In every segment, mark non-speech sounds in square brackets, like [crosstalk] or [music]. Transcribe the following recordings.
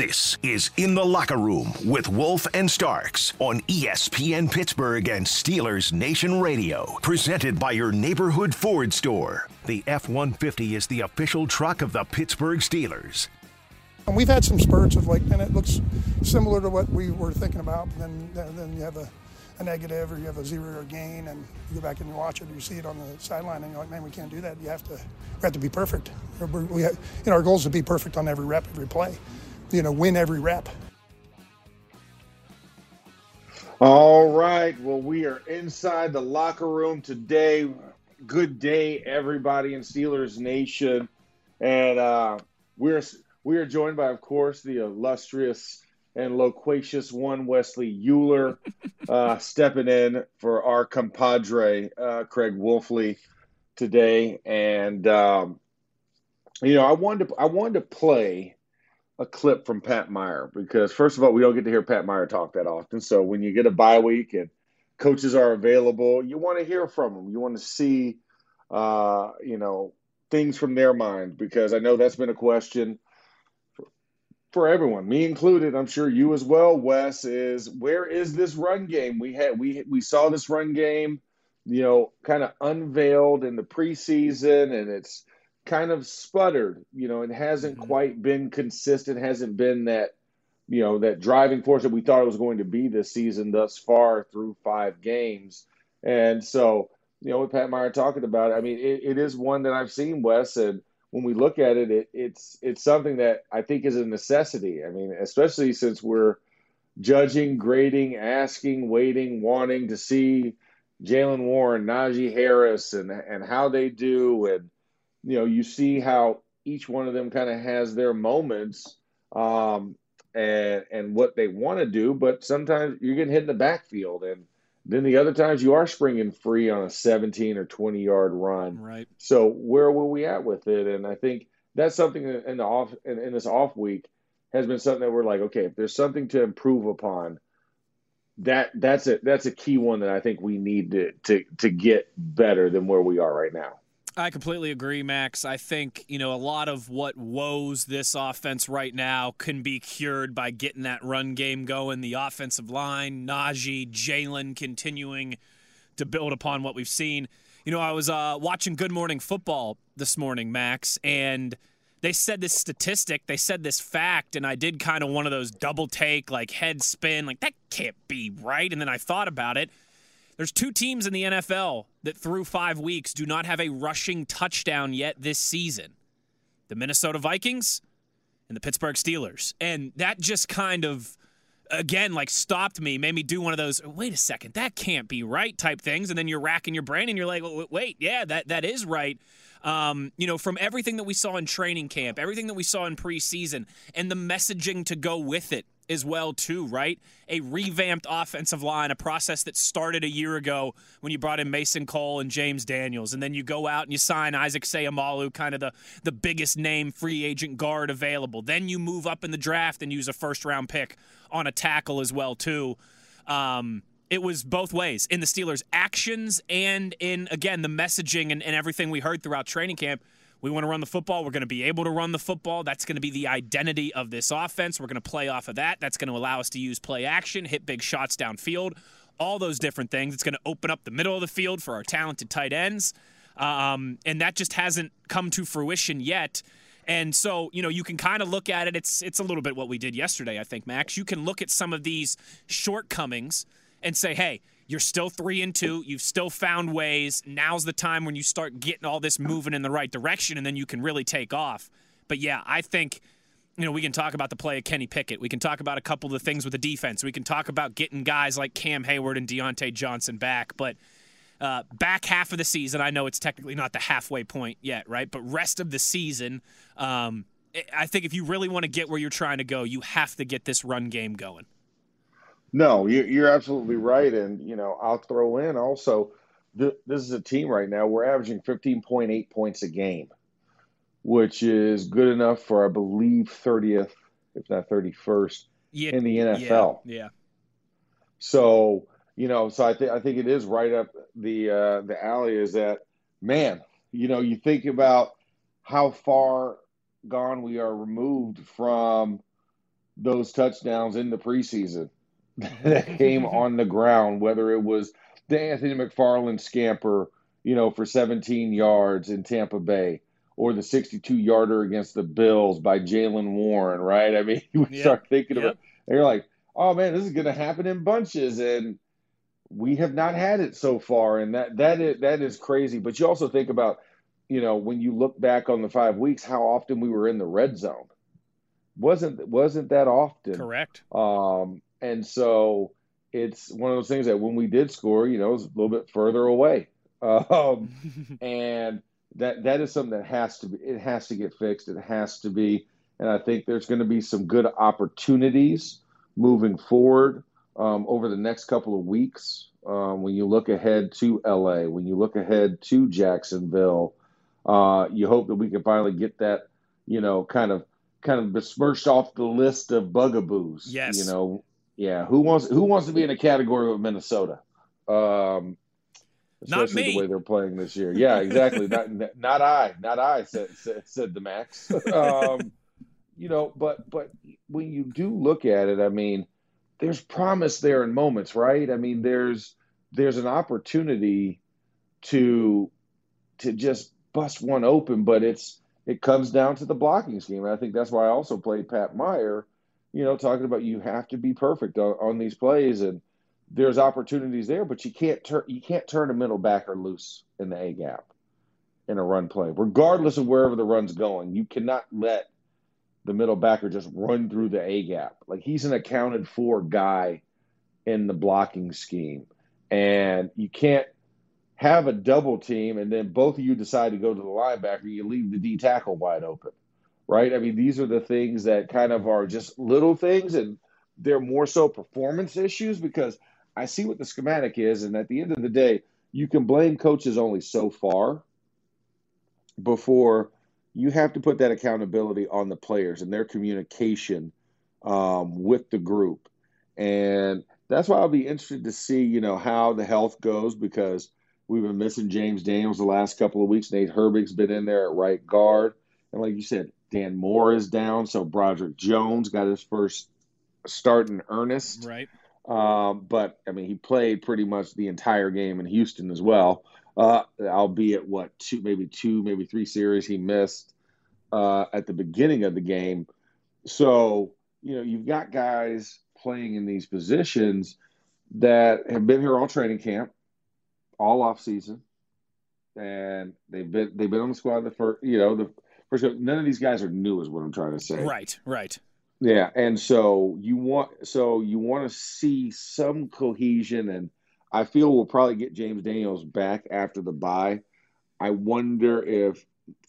This is In the Locker Room with Wolf and Starks on ESPN Pittsburgh and Steelers Nation Radio. Presented by your neighborhood Ford store. The F 150 is the official truck of the Pittsburgh Steelers. And we've had some spurts of like, and it looks similar to what we were thinking about. And then, then you have a, a negative or you have a zero or gain, and you go back and you watch it, or you see it on the sideline, and you're like, man, we can't do that. You have to, we have to be perfect. We have, you know, our goal is to be perfect on every rep, every play you know, win every rep. All right. Well, we are inside the locker room today. Good day, everybody in Steelers Nation, and uh, we're we are joined by, of course, the illustrious and loquacious one Wesley Uhler, [laughs] uh, stepping in for our compadre uh, Craig Wolfley today, and um, you know, I wanted to I wanted to play a clip from Pat Meyer because first of all, we don't get to hear Pat Meyer talk that often. So when you get a bye week and coaches are available, you want to hear from them. You want to see, uh, you know, things from their mind because I know that's been a question for, for everyone, me included. I'm sure you as well, Wes. Is where is this run game? We had we we saw this run game, you know, kind of unveiled in the preseason, and it's kind of sputtered. You know, it hasn't mm-hmm. quite been consistent, hasn't been that, you know, that driving force that we thought it was going to be this season thus far through five games. And so, you know, with Pat Meyer talking about it, I mean, it, it is one that I've seen, Wes, and when we look at it, it, it's it's something that I think is a necessity. I mean, especially since we're judging, grading, asking, waiting, wanting to see Jaylen Warren, Najee Harris, and and how they do, and you know, you see how each one of them kind of has their moments um, and and what they want to do, but sometimes you're getting hit in the backfield, and then the other times you are springing free on a 17 or 20 yard run. Right. So where were we at with it? And I think that's something in the off in, in this off week has been something that we're like, okay, if there's something to improve upon, that that's a that's a key one that I think we need to to to get better than where we are right now. I completely agree, Max. I think, you know, a lot of what woes this offense right now can be cured by getting that run game going. The offensive line, Najee, Jalen continuing to build upon what we've seen. You know, I was uh, watching Good Morning Football this morning, Max, and they said this statistic, they said this fact, and I did kind of one of those double take, like head spin, like that can't be right. And then I thought about it. There's two teams in the NFL that through five weeks do not have a rushing touchdown yet this season the Minnesota Vikings and the Pittsburgh Steelers. And that just kind of, again, like stopped me, made me do one of those, wait a second, that can't be right type things. And then you're racking your brain and you're like, wait, yeah, that, that is right. Um, you know, from everything that we saw in training camp, everything that we saw in preseason, and the messaging to go with it as well too, right? A revamped offensive line, a process that started a year ago when you brought in Mason Cole and James Daniels, and then you go out and you sign Isaac Seumalo, kind of the the biggest name free agent guard available. Then you move up in the draft and use a first round pick on a tackle as well too. Um, it was both ways in the Steelers' actions and in again the messaging and, and everything we heard throughout training camp we want to run the football. We're going to be able to run the football. That's going to be the identity of this offense. We're going to play off of that. That's going to allow us to use play action, hit big shots downfield, all those different things. It's going to open up the middle of the field for our talented tight ends. Um, and that just hasn't come to fruition yet. And so, you know, you can kind of look at it. It's it's a little bit what we did yesterday, I think, Max. You can look at some of these shortcomings and say, hey, you're still three and two. You've still found ways. Now's the time when you start getting all this moving in the right direction, and then you can really take off. But yeah, I think you know, we can talk about the play of Kenny Pickett. We can talk about a couple of the things with the defense. We can talk about getting guys like Cam Heyward and Diontae Johnson back. But uh, back half of the season, I know it's technically not the halfway point yet, right? But rest of the season, um, I think if you really want to get where you're trying to go, you have to get this run game going. No, you're absolutely right. And, you know, I'll throw in also, this is a team right now, we're averaging 15.8 points a game which is good enough for, I believe, 30th, if not 31st, yeah, in the NFL. Yeah. yeah. So, you know, so I think I think it is right up the uh, the alley. Is that man? You know, you think about how far gone we are removed from those touchdowns in the preseason that came on the ground, whether it was the Anthony McFarland scamper, you know, for 17 yards in Tampa Bay, or the 62 yarder against the Bills by Jaylen Warren, right? I mean, [laughs] you yep. start thinking yep. about and you're like, oh man, this is going to happen in bunches, and we have not had it so far, and that that is that is crazy. But you also think about, you know, when you look back on the five weeks, how often we were in the red zone wasn't wasn't that often. Correct. Um, and so it's one of those things that when we did score, you know, it was a little bit further away. [laughs] Um, and that that is something that has to be it has to get fixed. It has to be, and I think there's going to be some good opportunities moving forward um, over the next couple of weeks. Um, when you look ahead to LA, when you look ahead to Jacksonville, uh, you hope that we can finally get that, you know, kind of kind of besmirched off the list of bugaboos. Yes. You know, yeah. Who wants who wants to be in a category with Minnesota? Um, not me. the way they're playing this year. Yeah, exactly. not, [laughs] not I. Not I. Said said, said the Max. um, you know, but but when you do look at it, I mean, there's promise there in moments, right? I mean, there's there's an opportunity to to just bust one open, but it's it comes down to the blocking scheme. And I think that's why I also played Pat Meyer. You know, talking about you have to be perfect on, on these plays and there's opportunities there, but you can't turn you can't turn a middle backer loose in the A gap in a run play, regardless of wherever the run's going. You cannot let the middle backer just run through the A gap. Like he's an accounted for guy in the blocking scheme. And you can't have a double team and then both of you decide to go to the linebacker, you leave the D tackle wide open. Right? I mean, these are the things that kind of are just little things and they're more so performance issues because – I see what the schematic is, and at the end of the day, you can blame coaches only so far before you have to put that accountability on the players and their communication um, with the group. And that's why I'll be interested to see, you know, how the health goes because we've been missing James Daniels the last couple of weeks. Nate Herbig's been in there at right guard. And like you said, Dan Moore is down. So Broderick Jones got his first start in earnest. Right. Um, but I mean, he played pretty much the entire game in Houston as well. Uh, albeit what two, maybe two, maybe three series he missed uh, at the beginning of the game. So you know, you've got guys playing in these positions that have been here all training camp, all off season, and they've been they've been on the squad the first. You know, the first. of all, None of these guys are new, is what I'm trying to say. Right, right. Yeah, and so you want so you want to see some cohesion, and I feel we'll probably get James Daniels back after the bye. I wonder if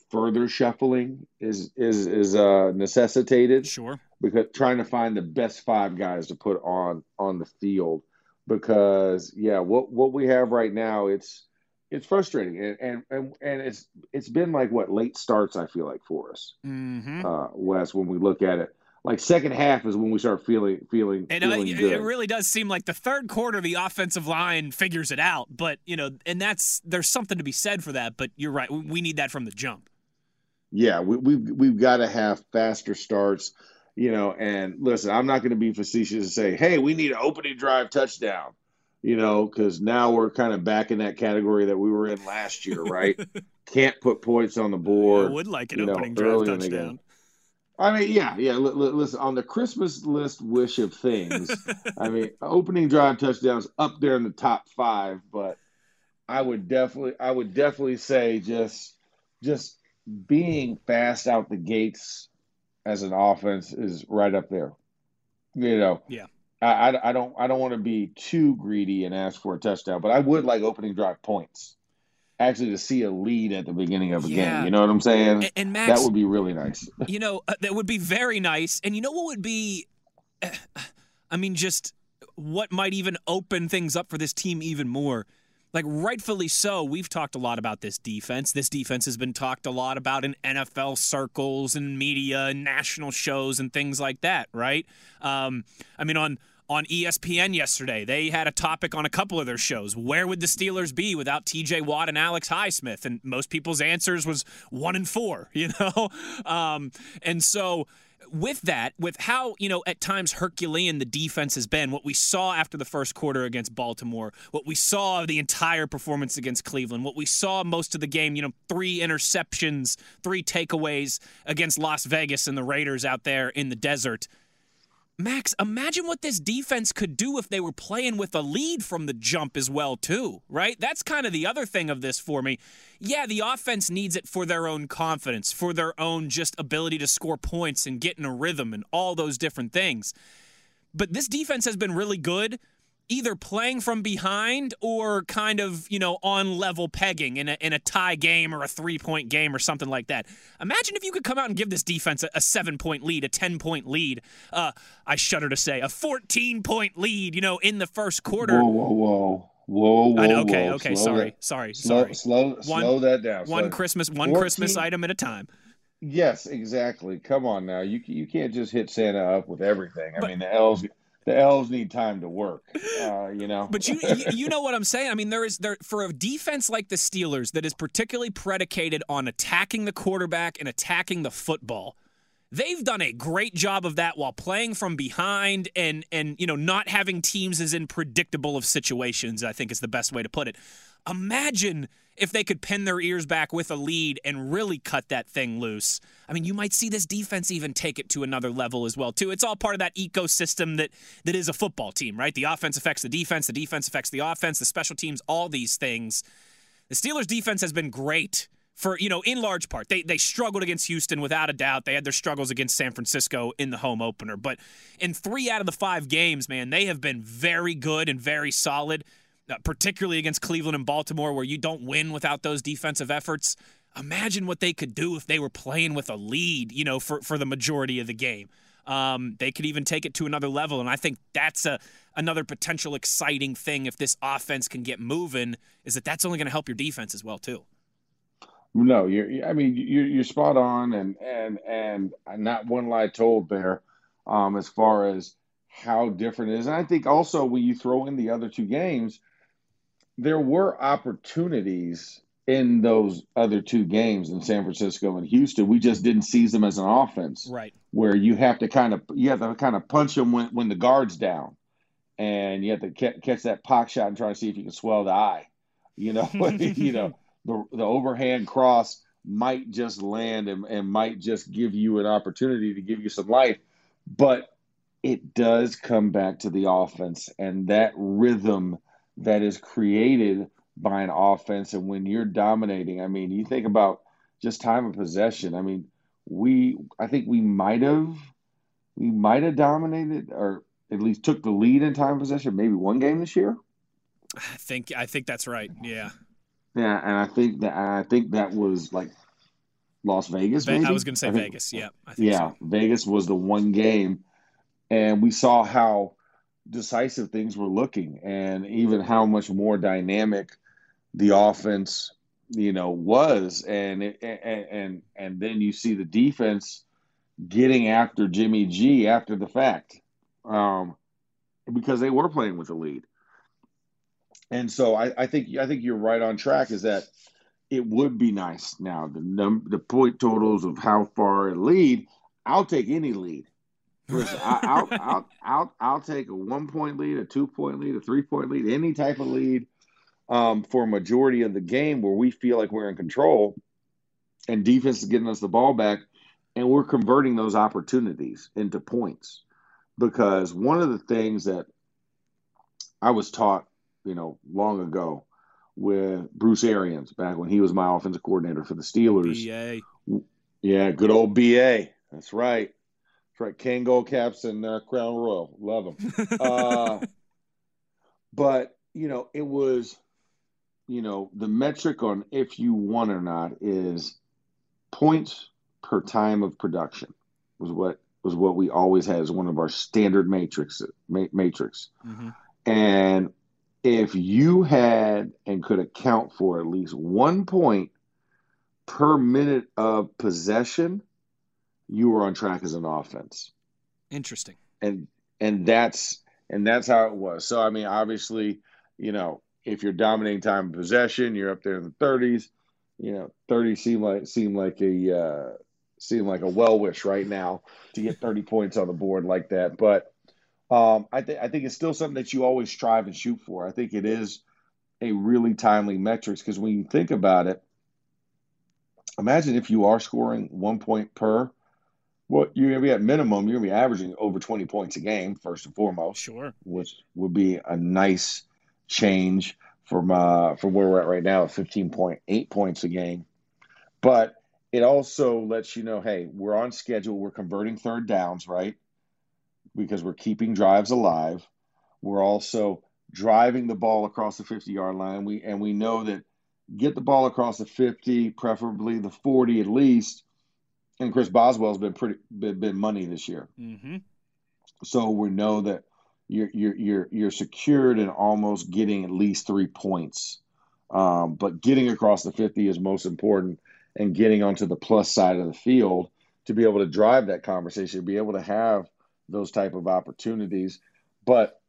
further shuffling is is is uh, necessitated. Sure, because trying to find the best five guys to put on on the field, because yeah, what what we have right now, it's it's frustrating, and and and, and it's it's been like what late starts I feel like for us, mm-hmm. uh, Wes, when we look at it like second half is when we start feeling feeling and feeling uh, good. it really does seem like the third quarter the offensive line figures it out. But you know and that's there's something to be said for that but you're right. We need that from the jump. Yeah we, we've we've got to have faster starts you know and listen i'm not going to be facetious and say hey we need an opening drive touchdown you know because now we're kind of back in that category that we were in last year right [laughs] can't put points on the board I would like an opening know, drive touchdown I mean, yeah, yeah. L- l- listen, on the Christmas list wish of things, I mean, [laughs] opening drive touchdowns up there in the top five, but I would definitely, I would definitely say just, just being fast out the gates as an offense is right up there. You know, Yeah. I, I, I don't I don't want to be too greedy and ask for a touchdown, but I would like opening drive points. Actually, to see a lead at the beginning of a Yeah. game, you know what I'm saying? And, and Max, that would be really nice. [laughs] you know, uh, that would be very nice. And you know what would be, [sighs] I mean, just what might even open things up for this team even more? Like, rightfully so, we've talked a lot about this defense. This defense has been talked a lot about in NFL circles and media and national shows and things like that, right? Um, I mean, on on ESPN yesterday, they had a topic on a couple of their shows. Where would the Steelers be without TJ Watt and Alex Highsmith? And most people's answers was one and four, [laughs] you know? Um, and so with that, with how, you know, at times Herculean the defense has been, what we saw after the first quarter against Baltimore, what we saw the entire performance against Cleveland, what we saw most of the game, you know, three interceptions, three takeaways against Las Vegas and the Raiders out there in the desert. Max, imagine what this defense could do if they were playing with a lead from the jump as well, too, right? That's kind of the other thing of this for me. Yeah, the offense needs it for their own confidence, for their own just ability to score points and get in a rhythm and all those different things. But this defense has been really good either playing from behind or kind of, you know, on level pegging in a, in a tie game or a three point game or something like that. Imagine if you could come out and give this defense a, a seven point lead, a 10 point lead. Uh, I shudder to say, a 14 point lead, you know, in the first quarter. Whoa, whoa, whoa, whoa, whoa! Know, okay, whoa. okay, Slow sorry, that- sorry, Slow, sorry. slow, One- slow that down. One Slow- Christmas, one 14 Christmas item at a time. Yes, exactly. Come on now, you you can't just hit Santa up with everything. I But- mean, the elves the elves need time to work. Uh, you know. But you, you know what I'm saying? I mean, there is there for a defense like the Steelers that is particularly predicated on attacking the quarterback and attacking the football. They've done a great job of that while playing from behind and and you know not having teams as in predictable of situations. I think is the best way to put it. Imagine if they could pin their ears back with a lead and really cut that thing loose. I mean, you might see this defense even take it to another level as well too. It's all part of that ecosystem that that is a football team, right? The offense affects the defense, the defense affects the offense, the special teams, all these things. The Steelers defense has been great for, you know, in large part. They they struggled against Houston without a doubt. They had their struggles against San Francisco in the home opener, but in 3 out of the 5 games, man, they have been very good and very solid, particularly against Cleveland and Baltimore where you don't win without those defensive efforts. Imagine what they could do if they were playing with a lead, you know, for for the majority of the game. Um, they could even take it to another level, and I think that's a another potential exciting thing if this offense can get moving. Is that that's only going to help your defense as well too. No, you're. I mean, you're you're spot on, and and and not one lie told there, um, as far as how different it is. And I think also when you throw in the other two games, there were opportunities in those other two games in San Francisco and Houston. We just didn't seize them as an offense, Right. where you have to kind of you have to kind of punch them when when the guard's down, and you have to ca- catch that pock shot and try to see if you can swell the eye. You know, [laughs] you know the the overhand cross might just land and, and might just give you an opportunity to give you some life, but it does come back to the offense and that rhythm that is created by an offense. And when you're dominating, I mean, you think about just time of possession. I mean, we I think we might have we might have dominated or at least took the lead in time of possession maybe one game this year. I think I think that's right. Yeah. Yeah, and I think that I think that was like Las Vegas. Maybe? I was going to say think- Vegas. Yeah. I think Yeah, so. Vegas was the one game, and we saw how decisive things were looking, and even how much more dynamic the offense, you know, was, and it, and and then you see the defense getting after Jimmy G after the fact, um, because they were playing with the lead, and so I, I think I think you're right on track. Is that it would be nice now the num the point totals of how far a lead. I'll take any lead. Listen, I, I'll, I'll I'll I'll take a one point lead, a two point lead, a three point lead, any type of lead um, for a majority of the game where we feel like we're in control, and defense is getting us the ball back, and we're converting those opportunities into points. Because one of the things that I was taught, you know, long ago with Bruce Arians back when he was my offensive coordinator for the Steelers. BA. Yeah, good old BA. That's right. That's right. Kangol caps and uh, Crown Royal. Love them. uh, [laughs] but, you know, it was, you know, the metric on if you won or not is points per time of production was what was what we always had as one of our standard matrix matrix. Mm-hmm. And if you had and could account for at least one point per minute of possession, you were on track as an offense. Interesting. And and that's and that's how it was. So I mean, obviously, you know, if you're dominating time of possession, you're up there in the 30s. You know, 30 seem like seem like a uh, seem like a well wish right now to get 30 points on the board like that. But um, I think I think it's still something that you always strive and shoot for. I think it is a really timely metrics because when you think about it, imagine if you are scoring one point per. Well, you're gonna be at minimum. You're gonna be averaging over 20 points a game, first and foremost. Sure. Which would be a nice change from uh, from where we're at right now, 15.8 points a game. But it also lets you know, hey, we're on schedule. We're converting third downs, right? Because we're keeping drives alive. We're also driving the ball across the 50 yard line. We and we know that get the ball across the 50, preferably the 40 at least. And Chris Boswell's been pretty been, been money this year. Mm-hmm. So we know that you're you're you're you're secured and almost getting at least three points. Um, but getting across the 50 is most important and getting onto the plus side of the field to be able to drive that conversation, be able to have those type of opportunities. But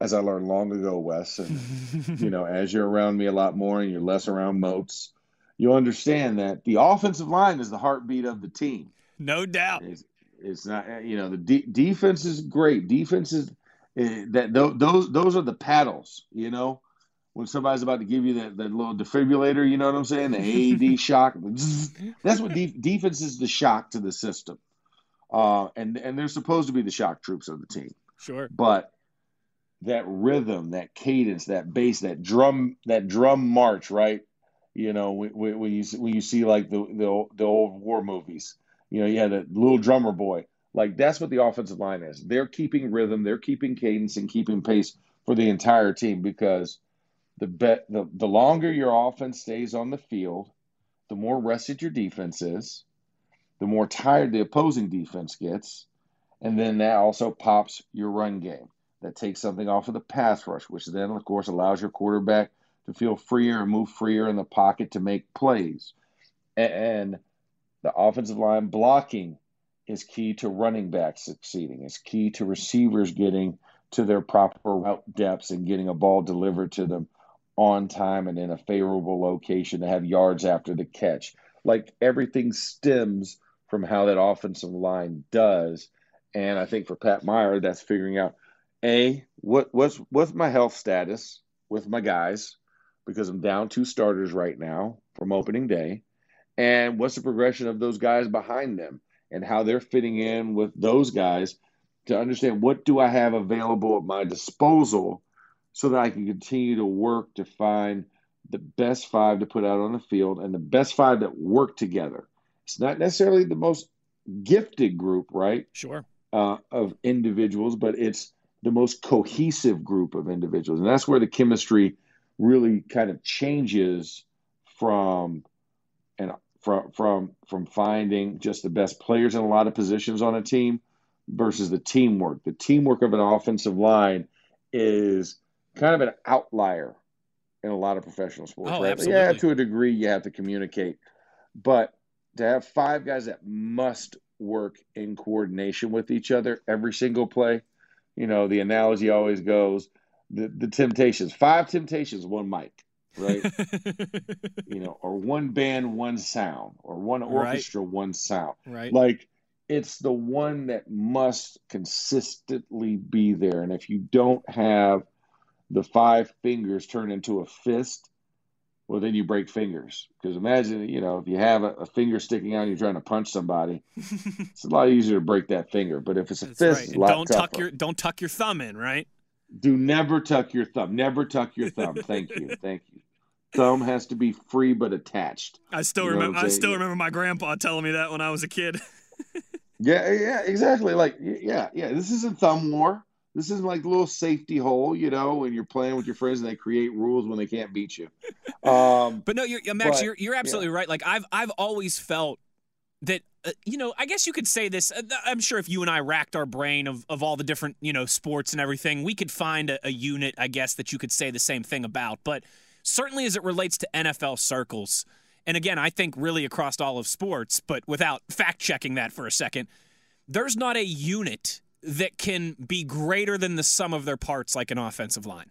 as I learned long ago, Wes, and [laughs] you know, as you're around me a lot more and you're less around Moats, you'll understand that the offensive line is the heartbeat of the team. No doubt. It's, it's not, you know, the de- defense is great. Defense is uh, that th- those those are the paddles. You know, when somebody's about to give you that, that little defibrillator, you know what I'm saying? The AED [laughs] shock. That's what de- defense is the shock to the system. Uh, and and they're supposed to be the shock troops of the team. Sure. But that rhythm, that cadence, that bass, that drum, that drum march, right? You know, when, when you when you see like the, the the old war movies, you know, you had a little drummer boy. Like that's what the offensive line is. They're keeping rhythm, they're keeping cadence, and keeping pace for the entire team because the bet the, the longer your offense stays on the field, the more rested your defense is, the more tired the opposing defense gets, and then that also pops your run game that takes something off of the pass rush, which then, of course, allows your quarterback to feel freer and move freer in the pocket to make plays. And the offensive line blocking is key to running backs succeeding. It's key to receivers getting to their proper route depths and getting a ball delivered to them on time and in a favorable location to have yards after the catch. Like everything stems from how that offensive line does. And I think for Pat Meyer, that's figuring out a, what what's what's my health status with my guys because I'm down two starters right now from opening day, and what's the progression of those guys behind them and how they're fitting in with those guys to understand what do I have available at my disposal so that I can continue to work to find the best five to put out on the field and the best five that work together. It's not necessarily the most gifted group, right? Sure. Uh, of individuals, but it's the most cohesive group of individuals. And that's where the chemistry really kind of changes from and from from from finding just the best players in a lot of positions on a team versus the teamwork. The teamwork of an offensive line is kind of an outlier in a lot of professional sports. Oh, right? absolutely. Yeah, to a degree you have to communicate. But to have five guys that must work in coordination with each other every single play, you know, the analogy always goes the, the temptations, five temptations, one mic, right? [laughs] you know, or one band, one sound, or one orchestra, right. one sound. Right. Like it's the one that must consistently be there. And if you don't have the five fingers turn into a fist, well, then you break fingers. Because imagine, you know, if you have a, a, finger sticking out and you're trying to punch somebody, [laughs] it's a lot easier to break that finger. But if it's a That's fist, right. it's don't tougher. tuck your don't tuck your thumb in, right? Do never tuck your thumb. Never tuck your thumb. Thank you. Thank you. thumb has to be free but attached. I still you know remember. I still remember my grandpa telling me that when I was a kid. [laughs] yeah, yeah, exactly. Like, yeah, yeah. This isn't thumb war. This is like a little safety hole, you know, when you're playing with your friends and they create rules when they can't beat you. Um, but no, you're, Max, but, you're you're absolutely yeah. right. Like I've I've always felt that uh, you know i guess you could say this uh, i'm sure if you and i racked our brain of, of all the different you know sports and everything we could find a, a, unit i guess that you could say the same thing about. But certainly as it relates to nfl circles and again i think really across all of sports but without fact checking that for a second there's not a unit that can be greater than the sum of their parts like an offensive line.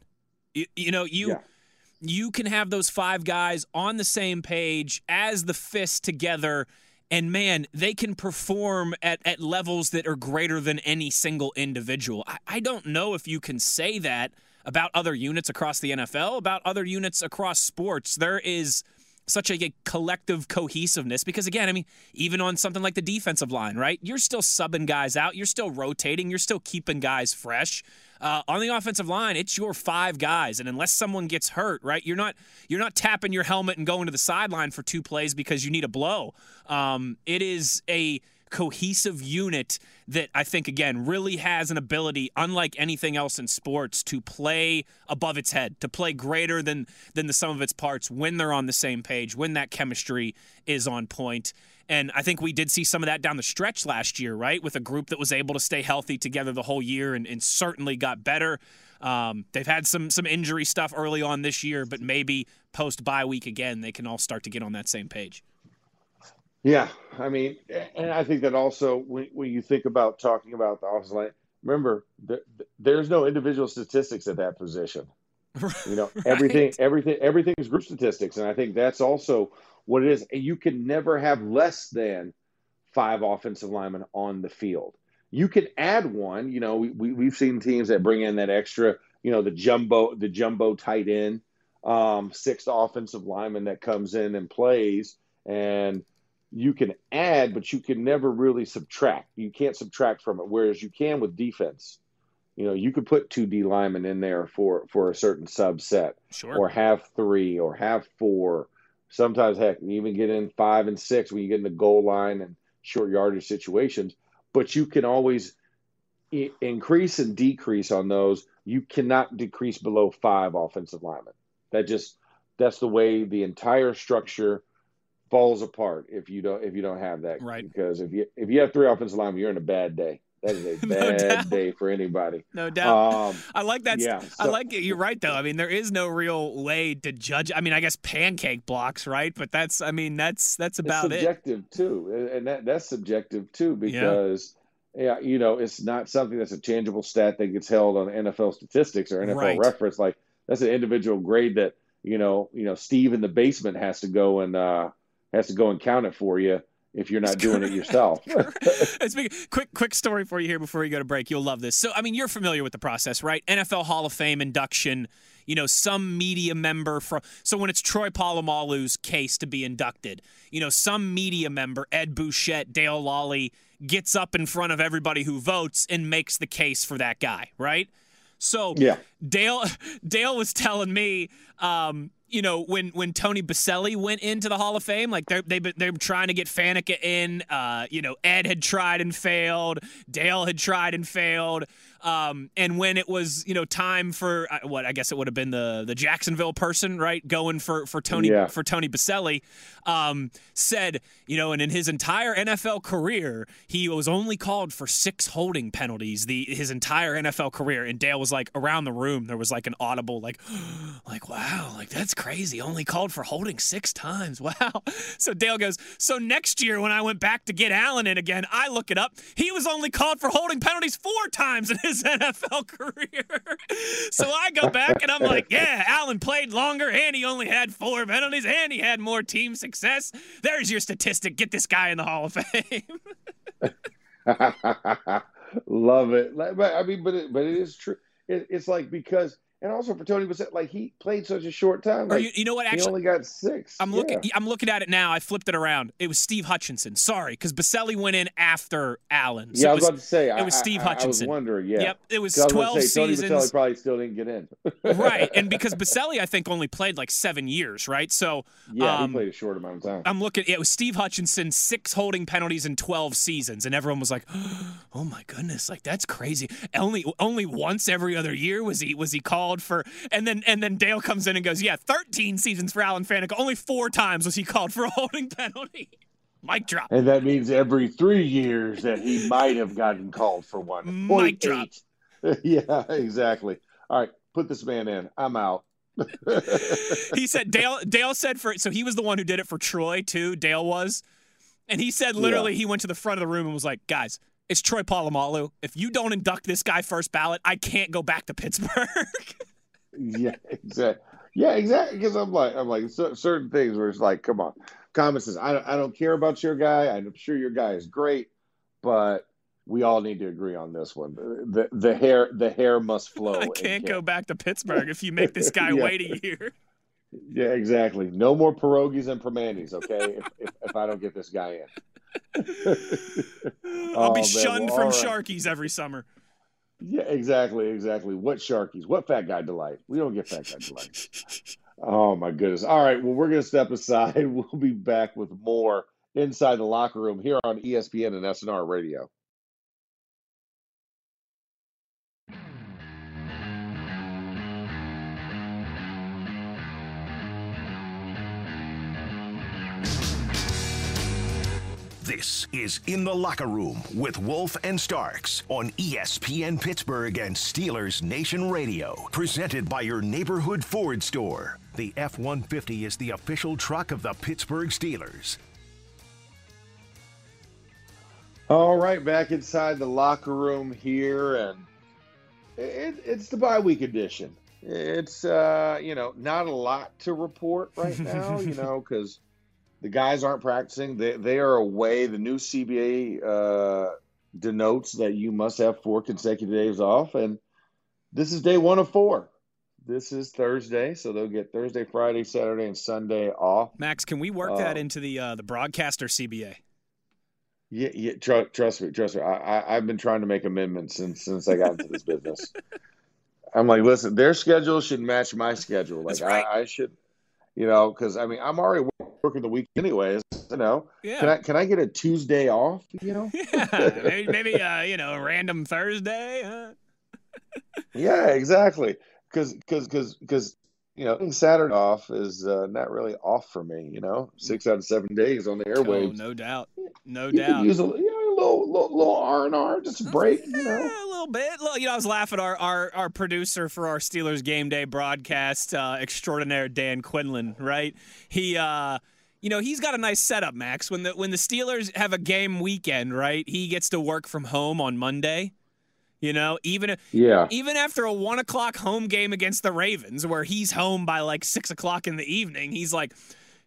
You, you know you yeah. you can have those five guys on the same page as the fist together and man, they can perform at, at levels that are greater than any single individual. I, I don't know if you can say that about other units across the NFL, about other units across sports. There is such a, a, collective cohesiveness because again, I mean, even on something like the defensive line, right? You're still subbing guys out, you're still rotating, you're still keeping guys fresh. Uh, on the offensive line, it's your five guys, and unless someone gets hurt, right, you're not you're not tapping your helmet and going to the sideline for two plays because you need a blow. Um, it is a cohesive unit that I think again really has an ability, unlike anything else in sports, to play above its head, to play greater than than the sum of its parts when they're on the same page, when that chemistry is on point. And I think we did see some of that down the stretch last year, right? With a group that was able to stay healthy together the whole year and, and certainly got better. Um, they've had some some injury stuff early on this year, but maybe post bye week again, they can all start to get on that same page. Yeah, I mean, and I think that also when, when you think about talking about the offensive line, remember the, there's no individual statistics at that position. [laughs] You know, right. everything, everything, everything is group statistics, and I think that's also what it is. And you can never have less than five offensive linemen on the field. You can add one. You know, we, we we've seen teams that bring in that extra. You know, the jumbo, the jumbo tight end, um, sixth offensive lineman that comes in and plays, and you can add, but you can never really subtract. You can't subtract from it. Whereas you can with defense. You know, you could put two D linemen in there for for a certain subset, sure. or have three, or have four, Sometimes, heck, you even get in five and six when you get in the goal line and short yardage situations. But you can always I- increase and decrease on those. You cannot decrease below five offensive linemen. That just that's the way the entire structure falls apart if you don't if you don't have that. Right. Because if you if you have three offensive linemen, you're in a bad day. That is a [laughs] bad no day for anybody. No doubt. Um, I like that. Yeah, so, I like it. You're right, though. I mean, there is no real way to judge. I mean, I guess pancake blocks, right? But that's, I mean, that's that's about it's subjective it. too, and that that's subjective too because. Yeah. Yeah, you know, it's not something that's a tangible stat that gets held on NFL statistics or NFL right. reference. Like that's an individual grade that you know, you know, Steve in the basement has to go and uh, has to go and count it for you if you're not doing it [laughs] yourself. quick, quick story for you here before you go to break. You'll love this. So, I mean, you're familiar with the process, right? NFL Hall of Fame induction. You know, some media member from. So when it's Troy Polamalu's case to be inducted, you know, some media member, Ed Bouchette, Dale Lolley, gets up in front of everybody who votes and makes the case for that guy, right? So yeah. Dale [laughs] Dale was telling me um, you know, when when Tony Boselli went into the Hall of Fame, like they're they they're trying to get Faneca in. Uh, you know, Ed had tried and failed. Dale had tried and failed. Um, and when it was, you know, time for uh, what I guess it would have been the the Jacksonville person, right, going for for Tony yeah. for Tony Boselli, um, said, you know, and in his entire NFL career, he was only called for six holding penalties the his entire NFL career. And Dale was like around the room, there was like an audible like, [gasps] like wow, like that's crazy. Only called for holding six times. [laughs] Wow. So Dale goes, so next year when I went back to get Alan in again, I look it up. He was only called for holding penalties four times in his his [laughs] NFL career. [laughs] so I go back and I'm like, yeah, Alan played longer and he only had four penalties and he had more team success. There's your statistic. Get this guy in the Hall of Fame. [laughs] Love it. But I mean, but it, but it is true. It, it's like because and also for Tony Boselli, like he played such a short time. Like, you, you, know what? Actually, he only got six. I'm looking. Yeah. I'm looking at it now. I flipped it around. It was Steve Hutchinson. Sorry, because Boselli went in after Alan. So yeah, I was, was, about to say. It was Steve I, Hutchinson. I was wondering. Yeah. Yep. It was 12 was say, seasons. Tony probably still didn't get in. [laughs] right, and because Boselli, I think only played like seven years. Right. So yeah, um, he played a short amount of time. I'm looking. It was Steve Hutchinson, six holding penalties in 12 seasons, and everyone was like, [gasps] "Oh my goodness, like that's crazy." Only only once every other year was he was he called for, and then and then Dale comes in and goes, "Yeah, 13 seasons for Alan Faneca. Only four times was he called for a holding penalty." [laughs] Mic drop. And that means every three years that he might have gotten called for one. Mic drop. [laughs] yeah, exactly. All right, put this man in. I'm out. [laughs] he said Dale. Dale said for so he was the one who did it for Troy too. Dale was, and he said literally yeah. he went to the front of the room and was like, "Guys, it's Troy Polamalu. If you don't induct this guy first ballot, I can't go back to Pittsburgh." [laughs] yeah, exactly. Yeah, exactly. Because I'm like, I'm like certain things where it's like, come on. Common says, I don't, I don't care about your guy. I'm sure your guy is great, but we all need to agree on this one. The the hair the hair must [laughs] flow. I can't go back to Pittsburgh if you make this guy [laughs] yeah. wait a year. Yeah, exactly. No more pierogies and Primantis, okay? if, if, if, I don't get this guy in, [laughs] I'll be oh, shunned well, from right. Sharkies every summer. Yeah, exactly, exactly. What Sharkies? What fat guy delight? We don't get fat guy delight. oh my goodness! All right, well we're gonna step aside. [laughs] We'll be back with more inside the locker room here on ESPN and SNR Radio. This is In the Locker Room with Wolf and Starks on ESPN Pittsburgh and Steelers Nation Radio. Presented by your neighborhood Ford store. The F 150 is the official truck of the Pittsburgh Steelers. All right, back inside the locker room here, and it, it's the bye week edition. It's, uh, you know, not a lot to report right [laughs] now, you know, because the guys aren't practicing. They they are away. The new CBA uh, denotes that you must have four consecutive days off, and this is day one of four. This is Thursday, so they'll get Thursday, Friday, Saturday, and Sunday off. Max, can we work uh, that into the uh, the broadcaster CBA? Yeah, yeah. Tr- trust me, trust me. I, I have been trying to make amendments since since I got into this business. [laughs] I'm like, listen, their schedule should match my schedule. Like, right. I, I should, you know, because I mean, I'm already working the week anyways. You know, yeah. Can I can I get a Tuesday off? You know, [laughs] yeah, maybe, maybe uh, you know, a random Thursday. Huh? [laughs] yeah, exactly. Because because because because you know, Saturday off is uh, not really off for me. You know, six out of seven days on the airwaves. Oh, no doubt, no you doubt. use a, you know, a little little, little R and R, just a break. You know, yeah, a little bit. You know, I was laughing. Our our our producer for our Steelers game day broadcast, uh, extraordinaire Dan Quinlan. Right, he. uh you know, he's got a nice setup, Max. When the when the Steelers have a game weekend, right? He gets to work from home on Monday. You know, even yeah, even after a one o'clock home game against the Ravens, where he's home by like six o'clock in the evening, he's like,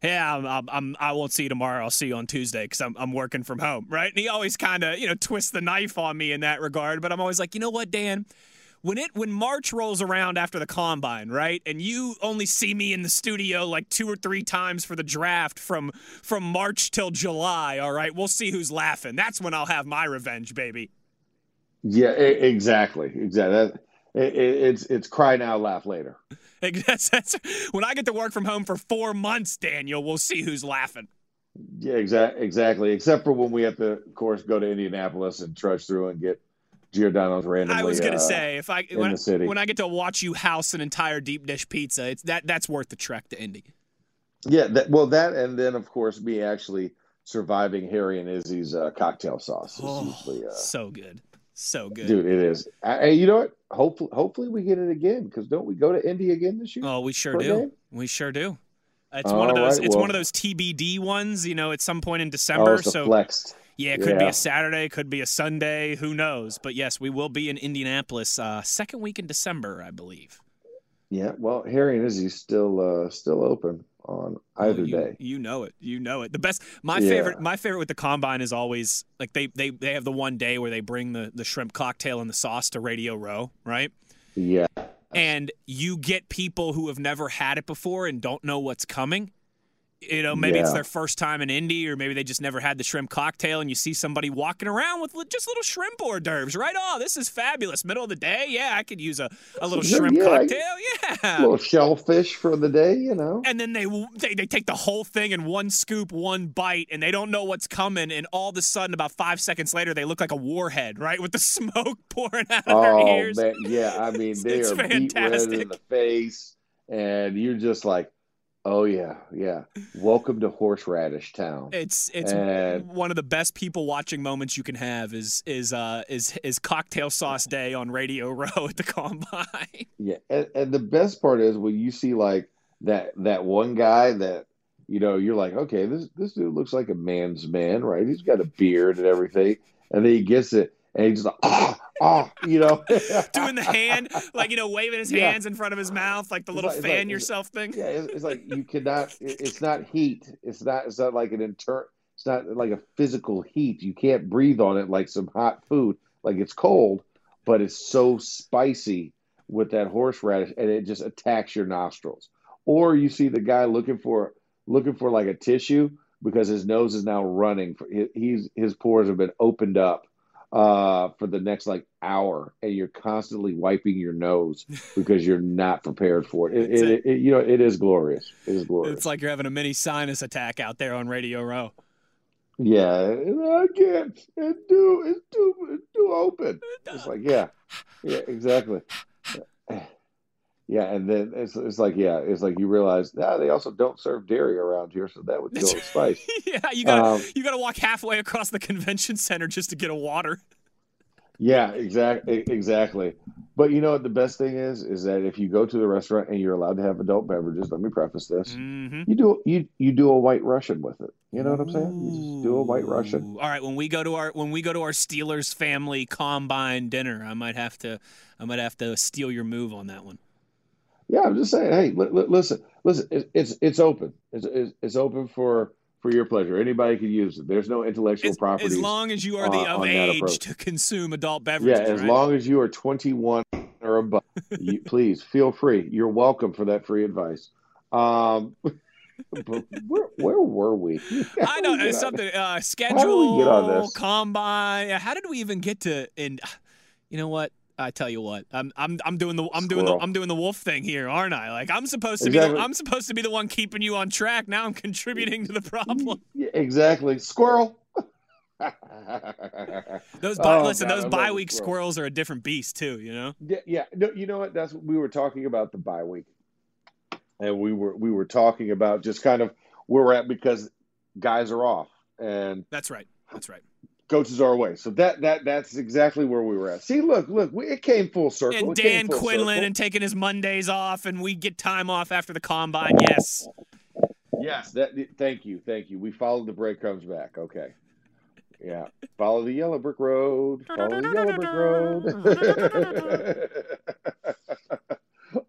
"Yeah, I'm, I'm, I won't see you tomorrow. I'll see you on Tuesday because I'm, I'm working from home." Right? And he always kind of, you know, twists the knife on me in that regard. But I'm always like, you know what, Dan? When it when March rolls around after the combine, right? And you only see me in the studio like two or three times for the draft from from March till July, all right? We'll see who's laughing. That's when I'll have my revenge, baby. Yeah, exactly. Exactly. It, it's it's cry now, laugh later. [laughs] That's, that's, when I get to work from home for four months, Daniel. We'll see who's laughing. Yeah, exactly. Exactly. Except for when we have to, of course, go to Indianapolis and trudge through and get Giordano's randomly. I was gonna uh, say if I when, when, I get to watch you house an entire deep dish pizza, it's that that's worth the trek to Indy. Yeah, that, well, that and then of course me actually surviving Harry and Izzy's uh, cocktail sauce. Oh, usually, uh, so good, so good, dude. It is. Hey, you know what? Hopefully, hopefully we get it again because don't we go to Indy again this year? Oh, we sure do. Game? We sure do. It's All one of those. Right, it's well, one of those TBD ones. You know, at some point in December. Oh, so flexed. Yeah, it could yeah. be a Saturday, could be a Sunday. Who knows? But yes, we will be in Indianapolis uh, second week in December, I believe. Yeah, well, Harry and Izzy still uh, still open on either oh, you, day. You know it. You know it. The best. My yeah. favorite. My favorite with the combine is always like they they they have the one day where they bring the the shrimp cocktail and the sauce to Radio Row, right? Yeah. and you get people who have never had it before and don't know what's coming. You know, maybe it's their first time in Indy, or maybe they just never had the shrimp cocktail, and you see somebody walking around with just little shrimp hors d'oeuvres, right? Oh, this is fabulous. Middle of the day, yeah, I could use a, a little [laughs] shrimp yeah. cocktail, yeah. little shellfish for the day, you know. and then they, they they take the whole thing in one scoop, one bite, and they don't know what's coming. And all of a sudden, about five seconds later, they look like a warhead, right, with the [laughs] smoke pouring out of Oh their ears. man, yeah. I mean, they are beat red in the face, and you're just like, oh yeah, yeah. Welcome to Horseradish Town. It's it's And- one of the best people watching moments you can have is is uh is is cocktail sauce day on Radio [laughs] Row at the combine. Yeah, and, and the best part is when you see like that that one guy that you know you're like, okay, this this dude looks like a man's man, right? He's got a beard and everything, and then he gets it, and he's just like, ah, ah, you know, [laughs] Doing the hand, like you know, waving his Yeah. hands in front of his mouth, like the It's little like- fan like- yourself thing. Yeah, it's, it's like you [laughs] cannot. it- It's not heat. It's not. It's not like an inter. It's not like a physical heat. You can't breathe on it like some hot food. Like it's cold, but it's so spicy with that horseradish, and it just attacks your nostrils. Or you see the guy looking for looking for like a tissue because his nose is now running. He- He's his pores have been opened up uh, for the next like hour, and you're constantly wiping your nose because you're not prepared for it. It, it, it. it- you know, it is glorious. It is glorious. It's like you're having a mini sinus attack out there on Radio Row. yeah, I can't. It's too, it's too, it's too open. It's like, yeah, yeah, exactly. Yeah, and then it's, it's like, yeah, it's like you realize, nah, they also don't serve dairy around here, so that would kill the spice. [laughs] yeah, you gotta Um, you gotta walk halfway across the convention center just to get a water. Yeah, exactly, exactly. But you know what the best thing is is that if you go to the restaurant and you're allowed to have adult beverages, let me preface this. Mm-hmm. You do you you do a white Russian with it. You know what I'm saying? You just do a white Russian. All right, when we go to our when we go to our Steelers family combine dinner, I might have to I might have to steal your move on that one. Yeah, I'm just saying. Hey, li- li- listen, listen. It, it's it's open. It's, it's it's open for for your pleasure. Anybody can use it. There's no intellectual property. as long as you are the on- of age to consume adult beverages. yeah, as right? long as you are 21 or above, [laughs] you, please feel free. You're welcome for that free advice. Um, [laughs] but where where were we? [laughs] I know How we get it's on- something uh, schedule get on this? combine. How did we even get to? And you know what? I tell you what, I'm I'm I'm doing the I'm doing the I'm doing the wolf thing here, aren't I? Like I'm supposed to be the, I'm supposed to be the one keeping you on track. Now I'm contributing to the problem. [laughs] Exactly. Squirrel. [laughs] Those bi- Oh, listen, God, those bye week squirrel. squirrels are a different beast too. You know. Yeah, yeah. No, you know what? That's what we were talking about the bye week, and we were we were talking about just kind of where we're at because guys are off and That's right. That's right. Coaches are away. So that that that's exactly where we were at. See, look, look, we, it came full circle. And It Dan Quinlan circle. and taking his Mondays off, and we get time off after the combine. Yes. yes, that. Thank you, thank you. We followed the breadcrumbs back. Okay. Yeah, follow the yellow brick road. Follow the yellow brick road.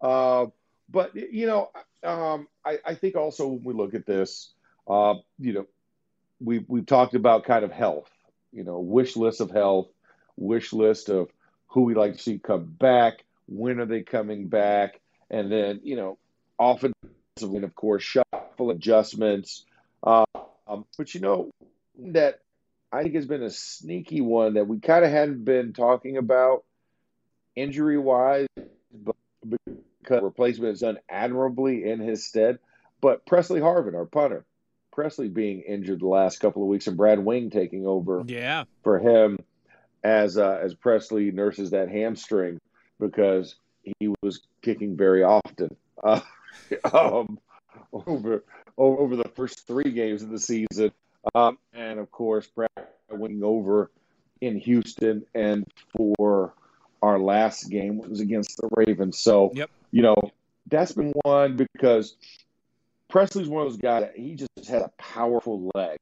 [laughs] uh, but you know, um, I, I think also when we look at this, uh, you know, we we've talked about kind of health. You know, wish list of health, wish list of who we like to see come back, when are they coming back, and then you know, and of course, shuffle adjustments. Um, but you know that I think has been a sneaky one that we kind of hadn't been talking about injury wise, but because replacement has done admirably in his stead. But Presley Harvin, our punter, Presley being injured the last couple of weeks, and Brad Wing taking over Yeah. for him as uh, as Presley nurses that hamstring because he was kicking very often uh, [laughs] um, over over the first three games of the season, um, and of course Brad Wing over in Houston and for our last game was against the Ravens. So Yep. you know that's been one because Presley's one of those guys that he just has a powerful leg.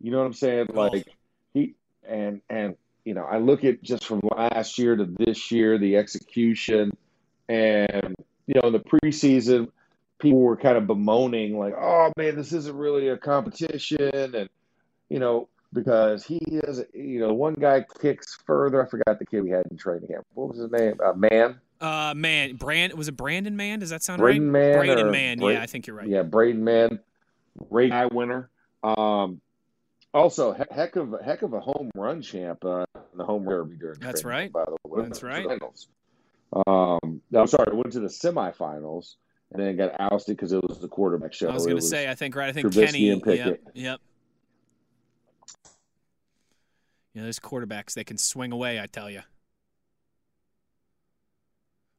You know what I'm saying? Like he and and you know I look at just from last year to this year the execution and you know in the preseason people were kind of bemoaning like oh man this isn't really a competition. And you know because he is you know one guy kicks further. I forgot the kid we had in training camp. What was his name? Uh, man Uh, man, Brand was it Brandon Man? Does that sound Braden right? Mann Braden or Mann. Bra- yeah, I think you're right. Yeah, Braden Mann, Ray Guy winner. Um, also, he- heck of heck of a home run champ uh, in the home derby during. That's training, right. By the way, That's right. Finals. Um, no, I'm sorry, went to the semifinals and then got ousted because it was the quarterback show. I was going to say, I think right. I think Trubisky Kenny. and Pickett. Yep. Yep. You know, those quarterbacks, they can swing away. I tell you.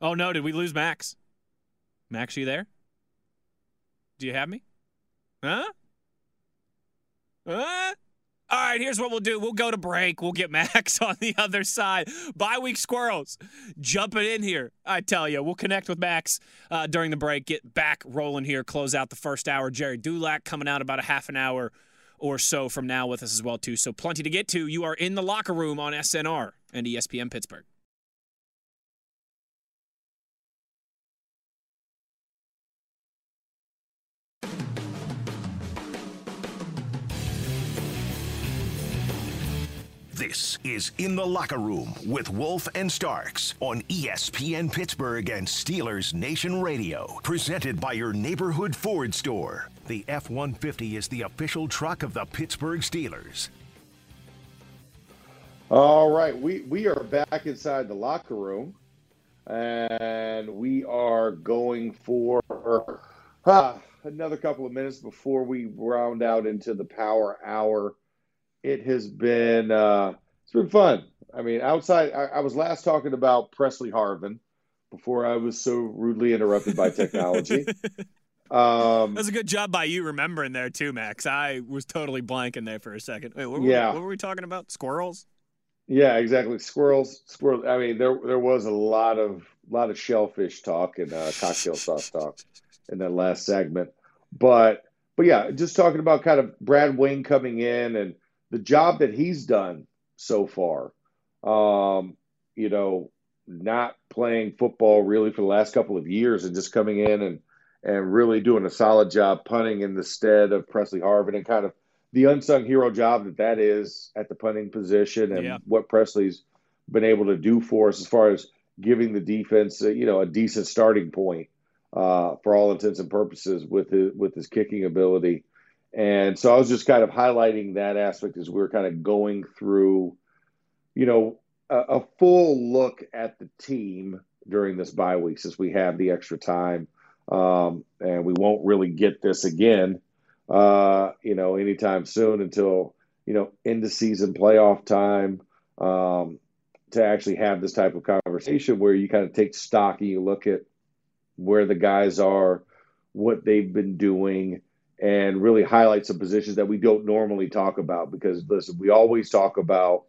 Oh no! Did we lose Max? Max, you there? Do you have me? Huh? Huh? All right, here's what we'll do. We'll go to break. We'll get [laughs] Max on the other side. Bye week squirrels jumping in here. I tell you, we'll connect with Max uh, during the break. Get back rolling here. Close out the first hour. Jerry Dulac coming out about a half an hour or so from now with us as well too. So plenty to get to. You are in the locker room on SNR and ESPN Pittsburgh. This is In the Locker Room with Wolf and Starks on ESPN Pittsburgh and Steelers Nation Radio. Presented by your neighborhood Ford store. The F 150 is the official truck of the Pittsburgh Steelers. All right, we we are back inside the locker room, and we are going for ah, another couple of minutes before we round out into the power hour. It has been uh, it's been fun. I mean, outside, I, I was last talking about Presley Harvin before I was so rudely interrupted by technology. [laughs] Um, That's a good job by you remembering there too, Max. I was totally blanking there for a second. Wait, what were, Yeah. we, what were we talking about? Squirrels? Yeah, exactly. Squirrels, squirrels. I mean, there there was a lot of lot of shellfish talk and uh, cocktail sauce talk in that last segment, but but yeah, just talking about kind of Brad Wing coming in and the job that he's done so far. Um, you know, not playing football really for the last couple of years and just coming in and and really doing a solid job punting in the stead of Presley Harvin and kind of the unsung hero job that that is at the punting position and Yeah. what Presley's been able to do for us as far as giving the defense, uh, you know, a decent starting point uh, for all intents and purposes with his, with his kicking ability. And so I was just kind of highlighting that aspect as we were kind of going through, you know, a, a full look at the team during this bye week since we have the extra time. Um, and we won't really get this again uh, you know, anytime soon until, you know, end of season playoff time um, to actually have this type of conversation where you kind of take stock and you look at where the guys are, what they've been doing, and really highlight some positions that we don't normally talk about because, listen, we always talk about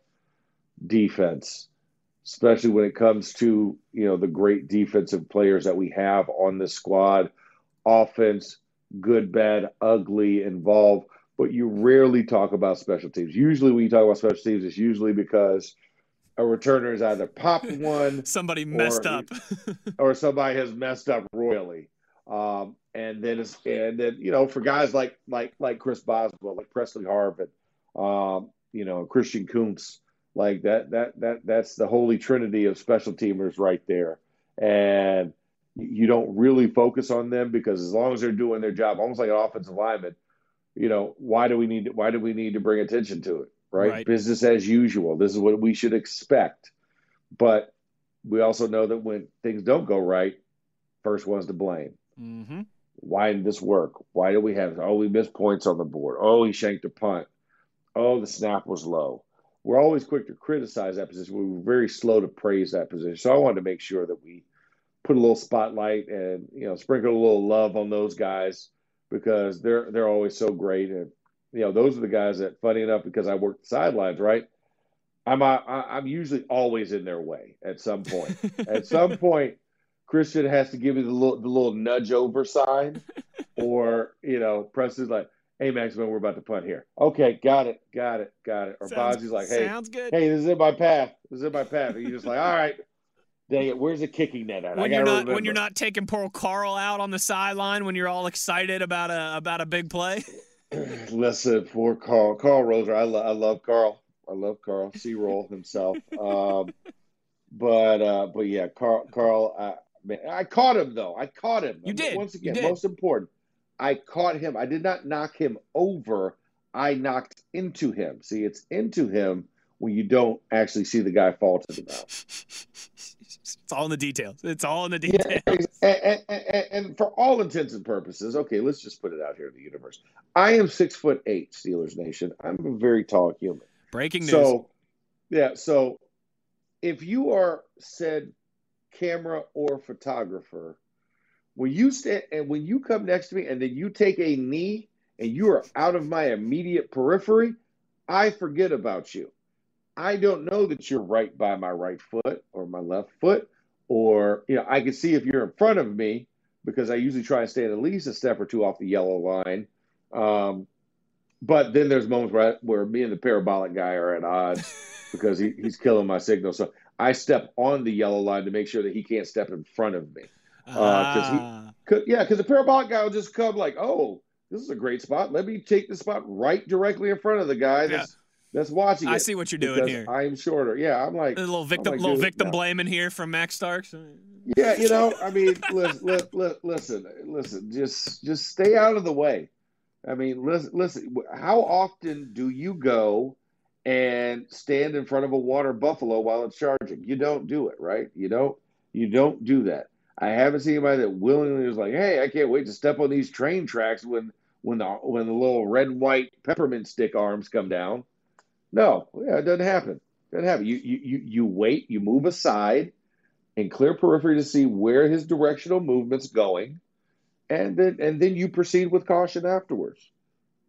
defense, especially when it comes to, you know, the great defensive players that we have on this squad, offense, good, bad, ugly, involved, but you rarely talk about special teams. Usually, when you talk about special teams, it's usually because a returner has either popped one [laughs] Somebody messed Or- up. [laughs] or somebody has messed up royally. Um, and then it's and then you know for guys like like like Chris Boswell, like Presley Harvin, um, you know Christian Kuntz, like that that that that's the holy trinity of special teamers right there. And you don't really focus on them because as long as they're doing their job, almost like an offensive lineman, you know why do we need to, why do we need to bring attention to it? Right? Right. business as usual. This is what we should expect. But we also know that when things don't go right, first one's to blame. mm-hmm. Why didn't this work? Why did we have? Oh, we missed points on the board. Oh, he shanked a punt. Oh, the snap was low. We're always quick to criticize that position. We were very slow to praise that position. So I wanted to make sure that we put a little spotlight and you know sprinkle a little love on those guys because they're they're always so great. And you know those are the guys that, funny enough, because I work the sidelines, right? I'm I, I'm usually always in their way at some point. [laughs] at some point, Christian has to give you the little the little nudge over sign, [laughs] or you know, Preston's like, "Hey, Maxman, we're about to punt here." Okay, got it, got it, got it. Or Sounds- like, "Hey, sounds good. hey, this is in my path. This is in my path." And you're just like, "All right, dang it, where's the kicking net at?" When you're not remember. when you're not taking poor Karl out on the sideline when you're all excited about a about a big play. [clears throat] Listen, poor Karl. Karl Roser. I, lo- I love Karl. I love Karl. C roll himself. Um, [laughs] but uh, but yeah, Karl, Karl, uh, man, I caught him though. I caught him. You did. Once again, did. most important, I caught him. I did not knock him over. I knocked into him. See, it's into him when you don't actually see the guy fall to the ground. [laughs] It's all in the details. It's all in the Yeah, details. and, and, and, and for all intents and purposes, okay, let's just put it out here in the universe. I am six foot eight, Steelers Nation. I'm a very tall human. Breaking news. So, yeah. So, if you are said camera or photographer, when you stand and when you come next to me and then you take a knee and you are out of my immediate periphery, I forget about you. I don't know that you're right by my right foot or my left foot, or you know, I can see if you're in front of me because I usually try and stand at least a step or two off the yellow line. Um, but then there's moments where, where me and the parabolic guy are at odds [laughs] because he, he's killing my signal. So I step on the yellow line to make sure that he can't step in front of me. uh, 'cause he- Ah. Yeah, because the parabolic guy will just come like, oh, this is a great spot. Let me take the spot right directly in front of the guy that's that's watching. I see what you're doing here. I'm shorter. Yeah, I'm like, a little victim, like, little victim no. blaming here from Max Starks. yeah, you know, I mean, [laughs] listen, listen, listen, just just stay out of the way. I mean, listen, listen. How often do you go and stand in front of a water buffalo while it's charging? You don't do it, right? You don't. You don't do that. I haven't seen anybody that willingly was like, "Hey, I can't wait to step on these train tracks when when the when the little red and white peppermint stick arms come down." No, yeah, it doesn't happen. It doesn't happen. You you you you wait. You move aside and clear periphery to see where his directional movement's going, and then and then you proceed with caution afterwards.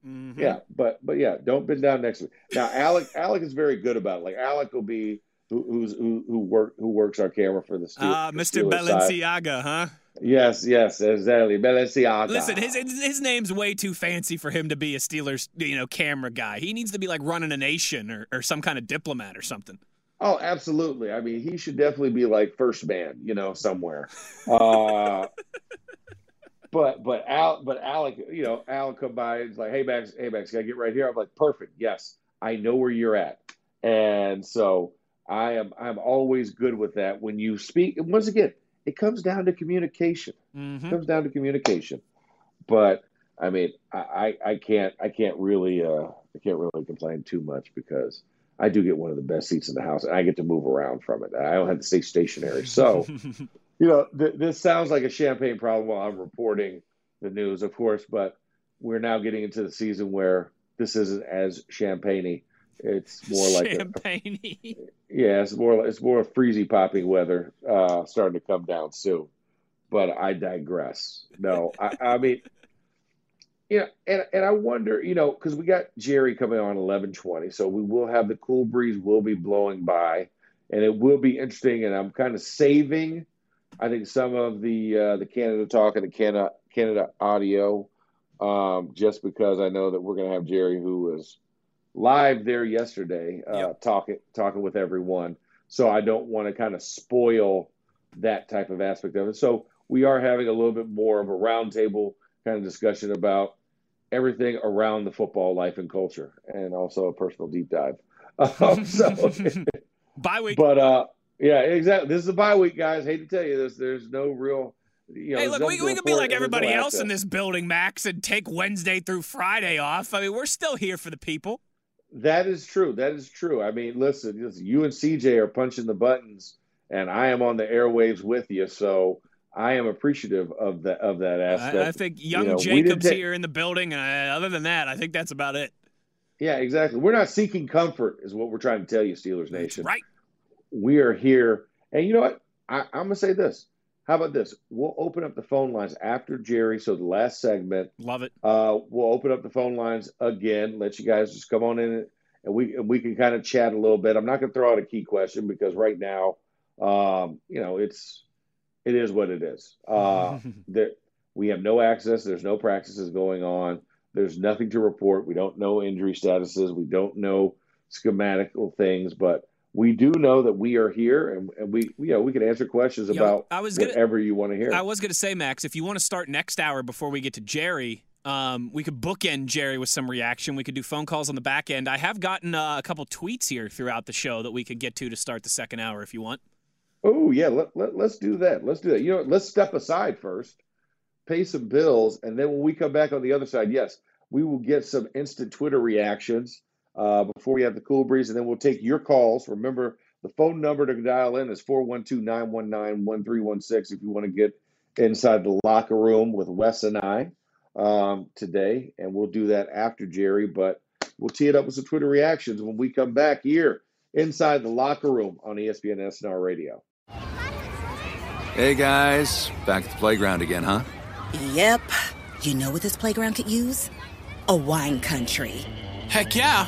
Mhm. Yeah, but but yeah, don't bend down next to me. Now, Alec [laughs] Alec is very good about it. Like Alec will be who who's who who work who works our camera for the Steel, Uh, Mr. Steelers side. Balenciaga, huh? Yes, yes, exactly. Balenciaga. Listen, his his name's way too fancy for him to be a Steelers, you know, camera guy. He needs to be like running a nation or, or some kind of diplomat or something. Oh, absolutely. I mean, he should definitely be like first man, you know, somewhere. Uh, [laughs] but but Al, but Alec, you know, Alec come by and like, hey Max, hey Max, can I get right here? I'm like, perfect. Yes, I know where you're at, and so I am. I'm always good with that. When you speak, and once again, it comes down to communication. It Mm-hmm. comes down to communication. But I mean, I, I, I can't I can't really uh, I can't really complain too much because I do get one of the best seats in the house and I get to move around from it. I don't have to stay stationary. So [laughs] you know, th- this sounds like a champagne problem while I'm reporting the news, of course, but we're now getting into the season where this isn't as champagne It's more like champagne. yeah, it's more it's more freezy popping weather uh, starting to come down soon. But I digress. No, I, I mean, you know, and and I wonder, you know, because we got Jerry coming on eleven twenty, so we will have the cool breeze will be blowing by, and it will be interesting. And I'm kind of saving, I think, some of the uh, the Canada talk and the Canada Canada audio, um, just because I know that we're going to have Jerry who was live there yesterday, uh, Yep. talking talking with everyone. So I don't want to kind of spoil that type of aspect of it. So we are having a little bit more of a roundtable kind of discussion about everything around the football life and culture, and also a personal deep dive. [laughs] Um, so, [laughs] Bye week. but uh, yeah, exactly. This is a bye week, guys. Hate to tell you this. There's no real. You know, Hey, look, we, we could be like and there's no everybody else in this building, Max, and take Wednesday through Friday off. I mean, we're still here for the people. That is true. That is true. I mean, listen, listen, you and CJ are punching the buttons, and I am on the airwaves with you. So I am appreciative of that of that aspect. I, I think young know, Jacob's here in the building. And uh, other than that, I think that's about it. yeah, exactly. We're not seeking comfort, is what we're trying to tell you, Steelers Nation. Right. We are here, and you know what? I, I'm gonna say this. How about this? We'll open up the phone lines after Jerry. So the last segment, Love it. uh, we'll open up the phone lines again. Let you guys just come on in, and we and we can kind of chat a little bit. I'm not gonna throw out a key question because right now, um, you know, it's it is what it is. Uh, [laughs] that we have no access. There's no practices going on. There's nothing to report. We don't know injury statuses. We don't know schematical things, but we do know that we are here, and, and we you know we can answer questions about I was gonna- whatever you want to hear. I was going to say, Max, if you want to start next hour before we get to Jerry, um, we could bookend Jerry with some reaction. We could do phone calls on the back end. I have gotten uh, a couple tweets here throughout the show that we could get to to start the second hour if you want. Oh yeah, let, let, let's do that. Let's do that. You know, let's step aside first, pay some bills, and then when we come back on the other side, yes, we will get some instant Twitter reactions uh, before we have the cool breeze, and then we'll take your calls. Remember, the phone number to dial in is 412-919-1316 if you want to get inside the locker room with Wes and I um, today, and we'll do that after Jerry, but we'll tee it up with some Twitter reactions when we come back here inside the locker room on ESPN SNR Radio. Hey guys, back at the playground again, huh? Yep. You know what this playground could use? A wine country. Heck yeah,